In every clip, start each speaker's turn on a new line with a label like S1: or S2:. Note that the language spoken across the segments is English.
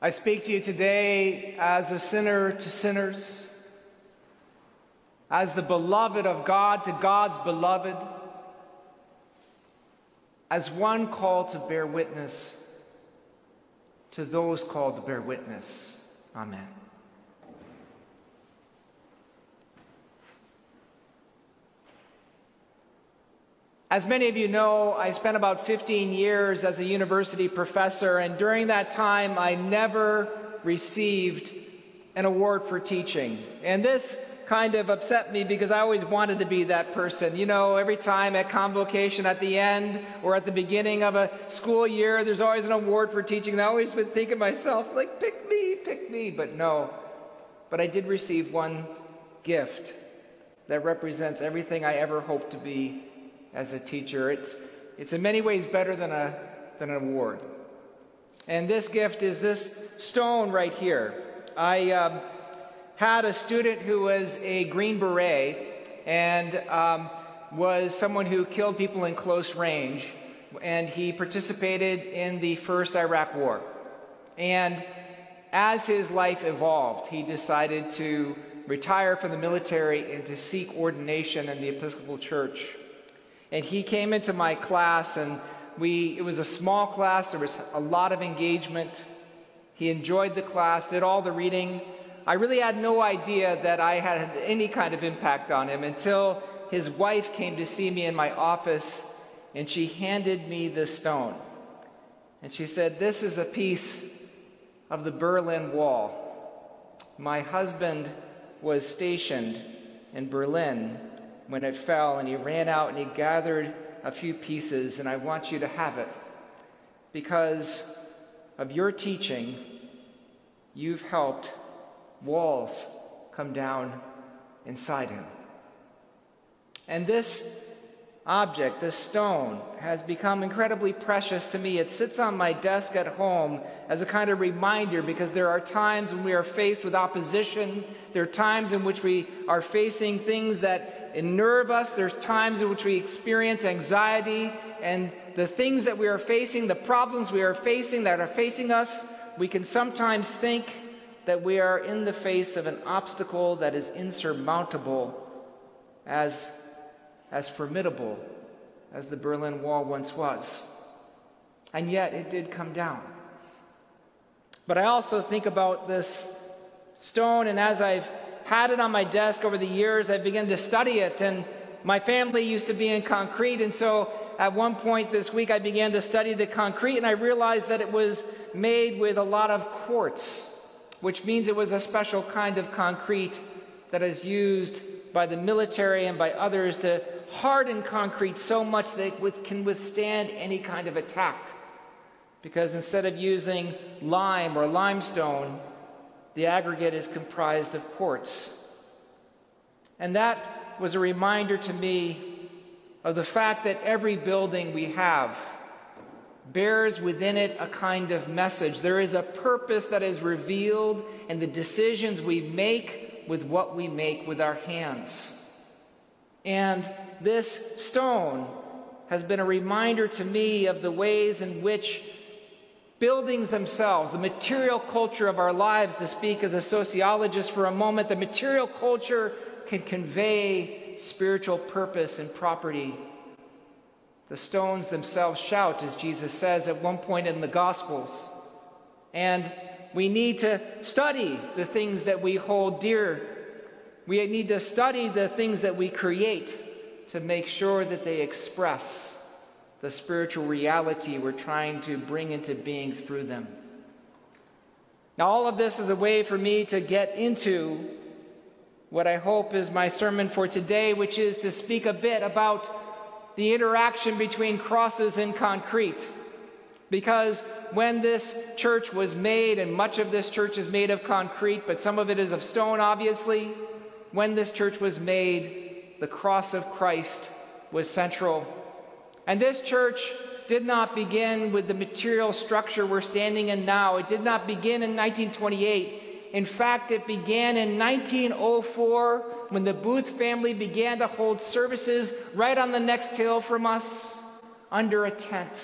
S1: I speak to you today as a sinner to sinners, as the beloved of God to God's beloved, as one called to bear witness to those called to bear witness. Amen. As many of you know, I spent about 15 years as a university professor, and during that time, I never received an award for teaching. And this kind of upset me because I always wanted to be that person. You know, every time at convocation at the end or at the beginning of a school year, there's always an award for teaching. And I always would think of myself, like, pick me, pick me. But no. But I did receive one gift that represents everything I ever hoped to be as a teacher. It's, it's in many ways better than, a, than an award. And this gift is this stone right here. I um, had a student who was a Green Beret and um, was someone who killed people in close range. And he participated in the first Iraq War. And as his life evolved, he decided to retire from the military and to seek ordination in the Episcopal Church. And he came into my class, and we, it was a small class, there was a lot of engagement. He enjoyed the class, did all the reading. I really had no idea that I had any kind of impact on him until his wife came to see me in my office and she handed me the stone. And she said, This is a piece of the Berlin Wall. My husband was stationed in Berlin when it fell, and he ran out and he gathered a few pieces, and I want you to have it. Because of your teaching, you've helped walls come down inside him. And this object, this stone, has become incredibly precious to me. It sits on my desk at home as a kind of reminder because there are times when we are faced with opposition. There are times in which we are facing things that unnerve us. There's times in which we experience anxiety. And the things that we are facing, the problems we are facing that are facing us, we can sometimes think that we are in the face of an obstacle that is insurmountable as as formidable as the Berlin Wall once was. And yet it did come down. But I also think about this stone, and as I've had it on my desk over the years, I began to study it. And my family used to be in concrete, and so at one point this week I began to study the concrete, and I realized that it was made with a lot of quartz, which means it was a special kind of concrete that is used by the military and by others to harden concrete so much that it can withstand any kind of attack. Because instead of using lime or limestone, the aggregate is comprised of quartz. And that was a reminder to me of the fact that every building we have bears within it a kind of message. There is a purpose that is revealed in the decisions we make with what we make with our hands. And this stone has been a reminder to me of the ways in which buildings themselves, the material culture of our lives, to speak as a sociologist for a moment, the material culture can convey spiritual purpose and property. The stones themselves shout, as Jesus says at one point in the Gospels. And we need to study the things that we hold dear. We need to study the things that we create to make sure that they express the spiritual reality we're trying to bring into being through them. Now, all of this is a way for me to get into what I hope is my sermon for today, which is to speak a bit about the interaction between crosses and concrete. Because when this church was made, and much of this church is made of concrete, but some of it is of stone, obviously, when this church was made, the cross of Christ was central. And this church did not begin with the material structure we're standing in now. It did not begin in 1928. In fact, it began in 1904 when the Booth family began to hold services right on the next hill from us under a tent.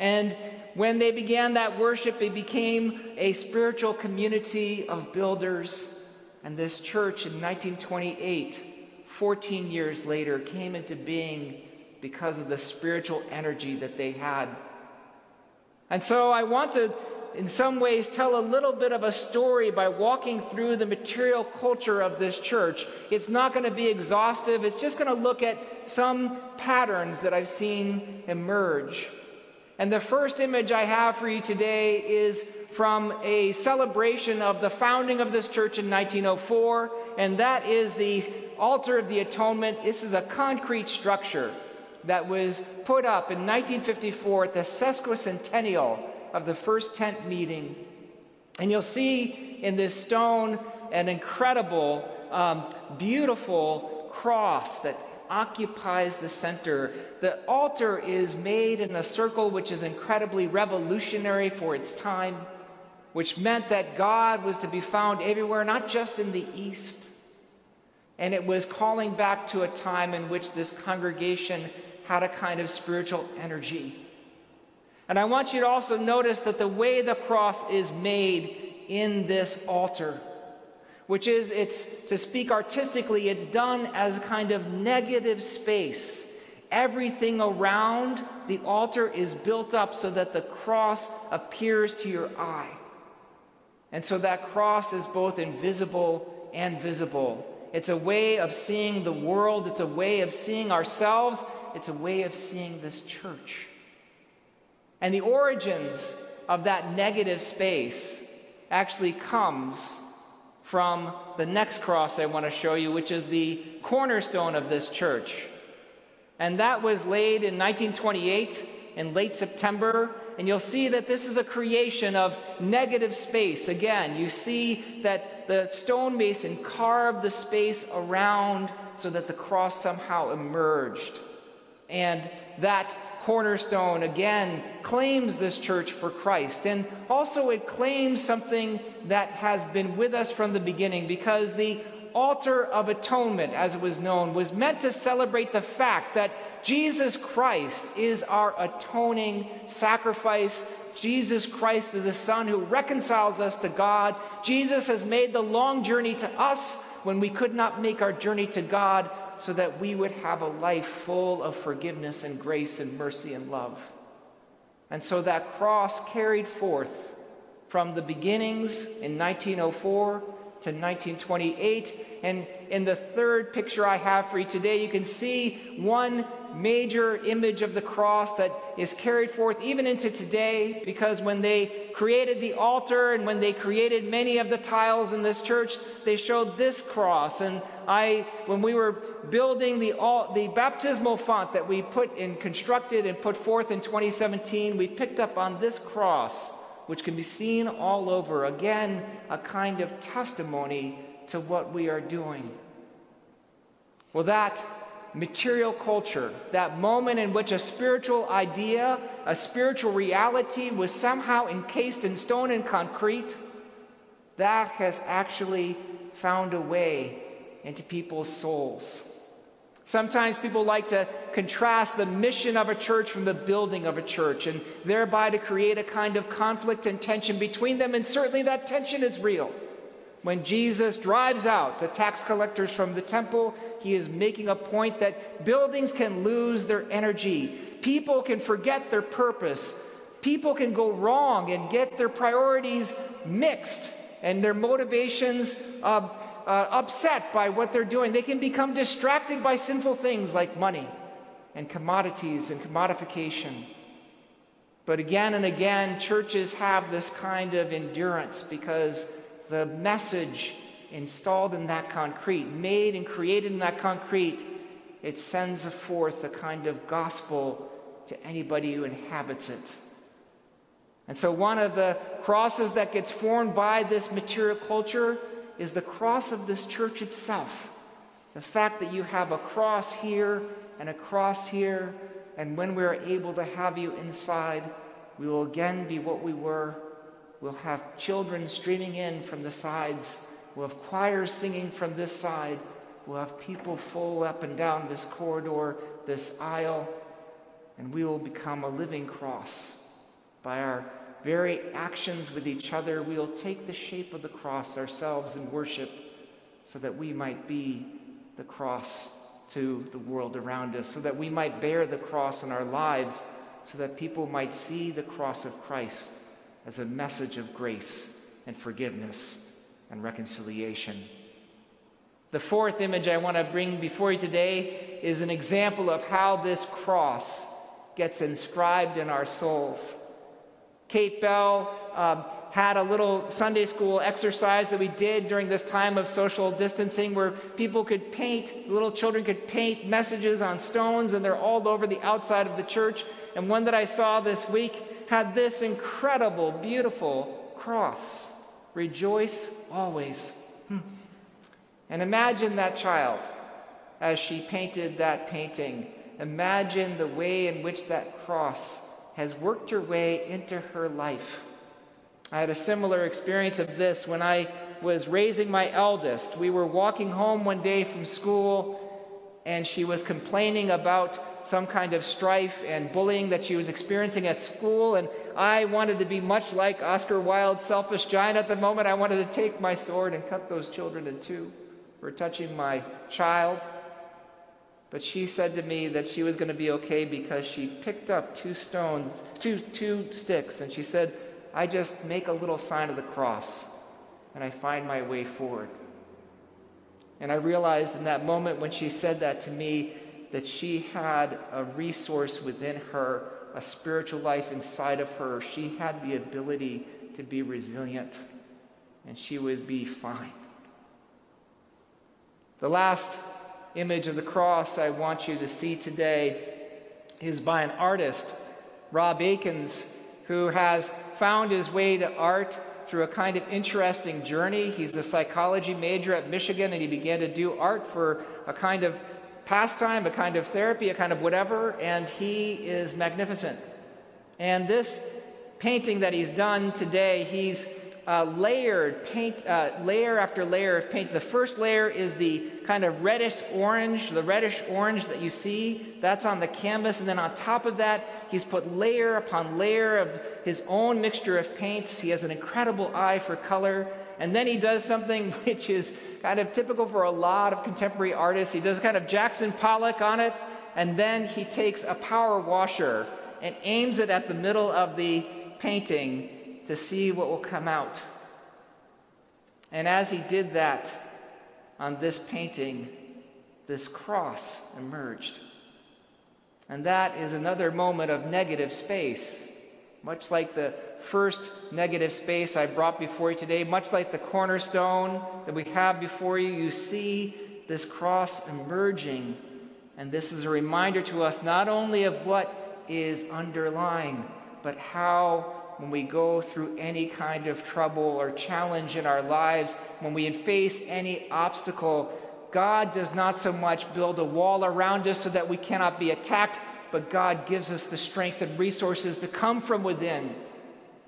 S1: And when they began that worship, it became a spiritual community of builders. And this church in 1928, 14 years later, came into being because of the spiritual energy that they had. And so I want to, in some ways, tell a little bit of a story by walking through the material culture of this church. It's not going to be exhaustive, it's just going to look at some patterns that I've seen emerge. And the first image I have for you today is from a celebration of the founding of this church in 1904, and that is the altar of the atonement. This is a concrete structure that was put up in 1954 at the sesquicentennial of the first tent meeting. And you'll see in this stone an incredible, um, beautiful cross that occupies the center. The altar is made in a circle which is incredibly revolutionary for its time, which meant that God was to be found everywhere, not just in the east. And it was calling back to a time in which this congregation had a kind of spiritual energy. And I want you to also notice that the way the cross is made in this altar which is it's to speak artistically, it's done as a kind of negative space. Everything around the altar is built up so that the cross appears to your eye. And so that cross is both invisible and visible. It's a way of seeing the world, it's a way of seeing ourselves, it's a way of seeing this church. And the origins of that negative space actually comes from the next cross I want to show you, which is the cornerstone of this church. And that was laid in 1928 in late September. And you'll see that this is a creation of negative space. Again, you see that the stonemason carved the space around so that the cross somehow emerged. And that cornerstone again claims this church for Christ. And also, it claims something that has been with us from the beginning because the altar of atonement, as it was known, was meant to celebrate the fact that Jesus Christ is our atoning sacrifice. Jesus Christ is the Son who reconciles us to God. Jesus has made the long journey to us when we could not make our journey to God so that we would have a life full of forgiveness and grace and mercy and love. And so that cross carried forth from the beginnings in 1904 to 1928. And in the third picture I have for you today, you can see one major image of the cross that is carried forth even into today because when they created the altar and when they created many of the tiles in this church they showed this cross and i when we were building the the baptismal font that we put and constructed and put forth in 2017 we picked up on this cross which can be seen all over again a kind of testimony to what we are doing well that material culture, that moment in which a spiritual idea, a spiritual reality was somehow encased in stone and concrete, that has actually found a way into people's souls. Sometimes people like to contrast the mission of a church from the building of a church, and thereby to create a kind of conflict and tension between them, and certainly that tension is real. When Jesus drives out the tax collectors from the temple, he is making a point that buildings can lose their energy. People can forget their purpose. People can go wrong and get their priorities mixed and their motivations uh, uh, upset by what they're doing. They can become distracted by sinful things like money and commodities and commodification. But again and again, churches have this kind of endurance because the message installed in that concrete, made and created in that concrete, it sends forth a kind of gospel to anybody who inhabits it. And so, one of the crosses that gets formed by this material culture is the cross of this church itself. The fact that you have a cross here and a cross here, and when we're able to have you inside, we will again be what we were. We'll have children streaming in from the sides. We'll have choirs singing from this side. We'll have people full up and down this corridor, this aisle, and we will become a living cross. By our very actions with each other, we will take the shape of the cross ourselves in worship so that we might be the cross to the world around us, so that we might bear the cross in our lives, so that people might see the cross of Christ as a message of grace and forgiveness and reconciliation. The fourth image I want to bring before you today is an example of how this cross gets inscribed in our souls. Kate Bell um, had a little Sunday school exercise that we did during this time of social distancing where people could paint, little children could paint messages on stones, and they're all over the outside of the church. And one that I saw this week had this incredible, beautiful cross Rejoice always. Hmm. And imagine that child as she painted that painting. Imagine the way in which that cross has worked her way into her life. I had a similar experience of this when I was raising my eldest. We were walking home one day from school, and she was complaining about some kind of strife and bullying that she was experiencing at school. And I wanted to be much like Oscar Wilde's selfish giant at the moment. I wanted to take my sword and cut those children in two for touching my child. But she said to me that she was going to be okay because she picked up two stones, two, two sticks, and she said, I just make a little sign of the cross and I find my way forward. And I realized in that moment when she said that to me that she had a resource within her, a spiritual life inside of her. She had the ability to be resilient and she would be fine. The last image of the cross I want you to see today is by an artist, Rob Akins, who has found his way to art through a kind of interesting journey. He's a psychology major at Michigan, and he began to do art for a kind of pastime, a kind of therapy, a kind of whatever, and he is magnificent. And this painting that he's done today, he's uh, layered paint, uh, layer after layer of paint. The first layer is the kind of reddish orange, the reddish orange that you see. That's on the canvas. And then on top of that, he's put layer upon layer of his own mixture of paints. He has an incredible eye for color. And then he does something which is kind of typical for a lot of contemporary artists. He does kind of Jackson Pollock on it. And then he takes a power washer and aims it at the middle of the painting to see what will come out. And as he did that on this painting, this cross emerged. And that is another moment of negative space, much like the first negative space I brought before you today, much like the cornerstone that we have before you. You see this cross emerging. And this is a reminder to us not only of what is underlying, but how when we go through any kind of trouble or challenge in our lives, when we face any obstacle, God does not so much build a wall around us so that we cannot be attacked, but God gives us the strength and resources to come from within.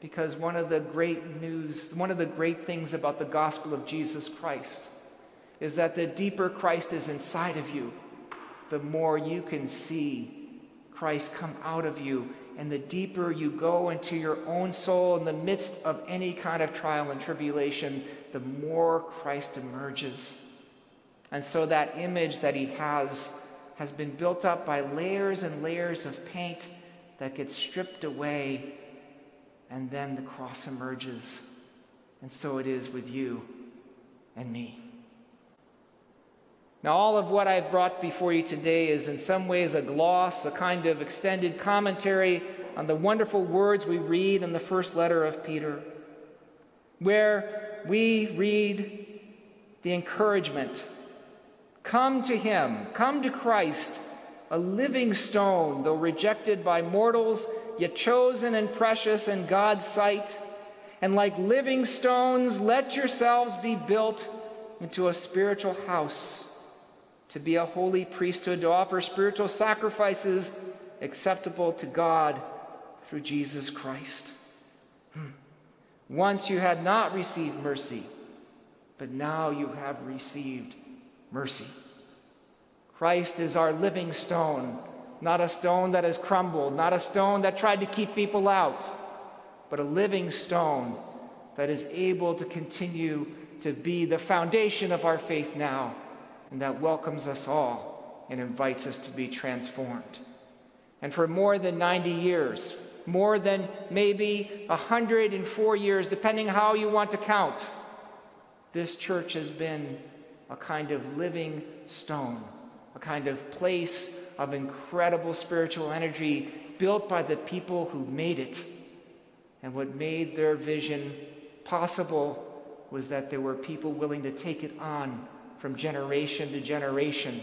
S1: Because one of the great news, one of the great things about the gospel of Jesus Christ is that the deeper Christ is inside of you, the more you can see Christ come out of you and the deeper you go into your own soul in the midst of any kind of trial and tribulation, the more Christ emerges. And so that image that he has has been built up by layers and layers of paint that gets stripped away, and then the cross emerges. And so it is with you and me. Now, all of what I've brought before you today is in some ways a gloss, a kind of extended commentary on the wonderful words we read in the first letter of Peter, where we read the encouragement come to Him, come to Christ, a living stone, though rejected by mortals, yet chosen and precious in God's sight. And like living stones, let yourselves be built into a spiritual house, to be a holy priesthood, to offer spiritual sacrifices acceptable to God through Jesus Christ. Hmm. Once you had not received mercy, but now you have received mercy. Christ is our living stone, not a stone that has crumbled, not a stone that tried to keep people out, but a living stone that is able to continue to be the foundation of our faith now and that welcomes us all and invites us to be transformed. And for more than 90 years, more than maybe 104 years, depending how you want to count, this church has been a kind of living stone a kind of place of incredible spiritual energy built by the people who made it. And what made their vision possible was that there were people willing to take it on from generation to generation.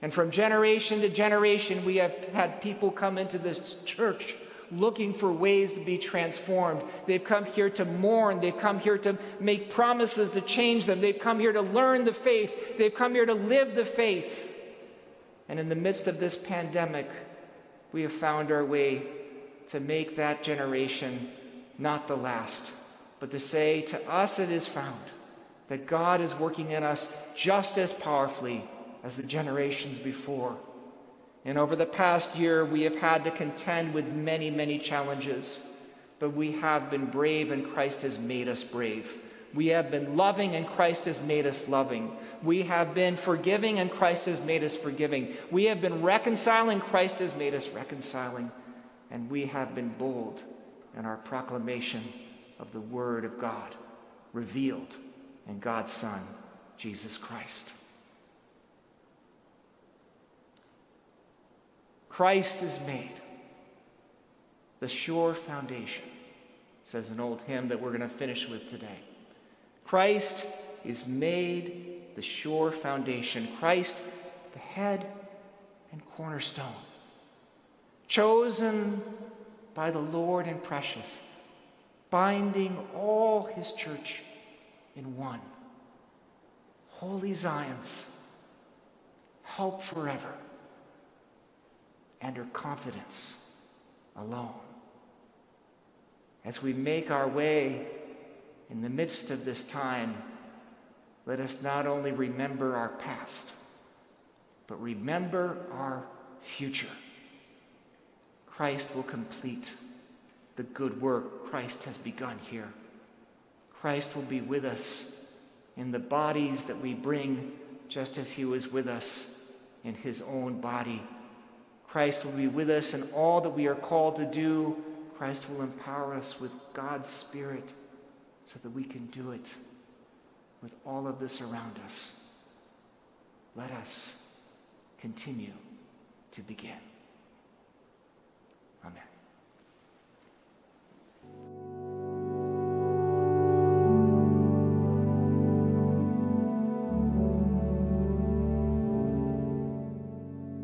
S1: And from generation to generation, we have had people come into this church looking for ways to be transformed. They've come here to mourn. They've come here to make promises to change them. They've come here to learn the faith. They've come here to live the faith. And in the midst of this pandemic, we have found our way to make that generation not the last, but to say to us it is found that God is working in us just as powerfully as the generations before. And over the past year, we have had to contend with many, many challenges, but we have been brave, and Christ has made us brave. We have been loving, and Christ has made us loving. We have been forgiving, and Christ has made us forgiving. We have been reconciling, Christ has made us reconciling. And we have been bold in our proclamation of the Word of God revealed in God's Son, Jesus Christ. Christ is made the sure foundation, says an old hymn that we're going to finish with today. Christ is made the sure foundation. Christ, the head and cornerstone. Chosen by the Lord and precious, binding all his church in one. Holy Zion's hope forever and her confidence alone. As we make our way in the midst of this time, let us not only remember our past, but remember our future. Christ will complete the good work Christ has begun here. Christ will be with us in the bodies that we bring, just as he was with us in his own body. Christ will be with us in all that we are called to do. Christ will empower us with God's Spirit so that we can do it with all of this around us. Let us continue to begin.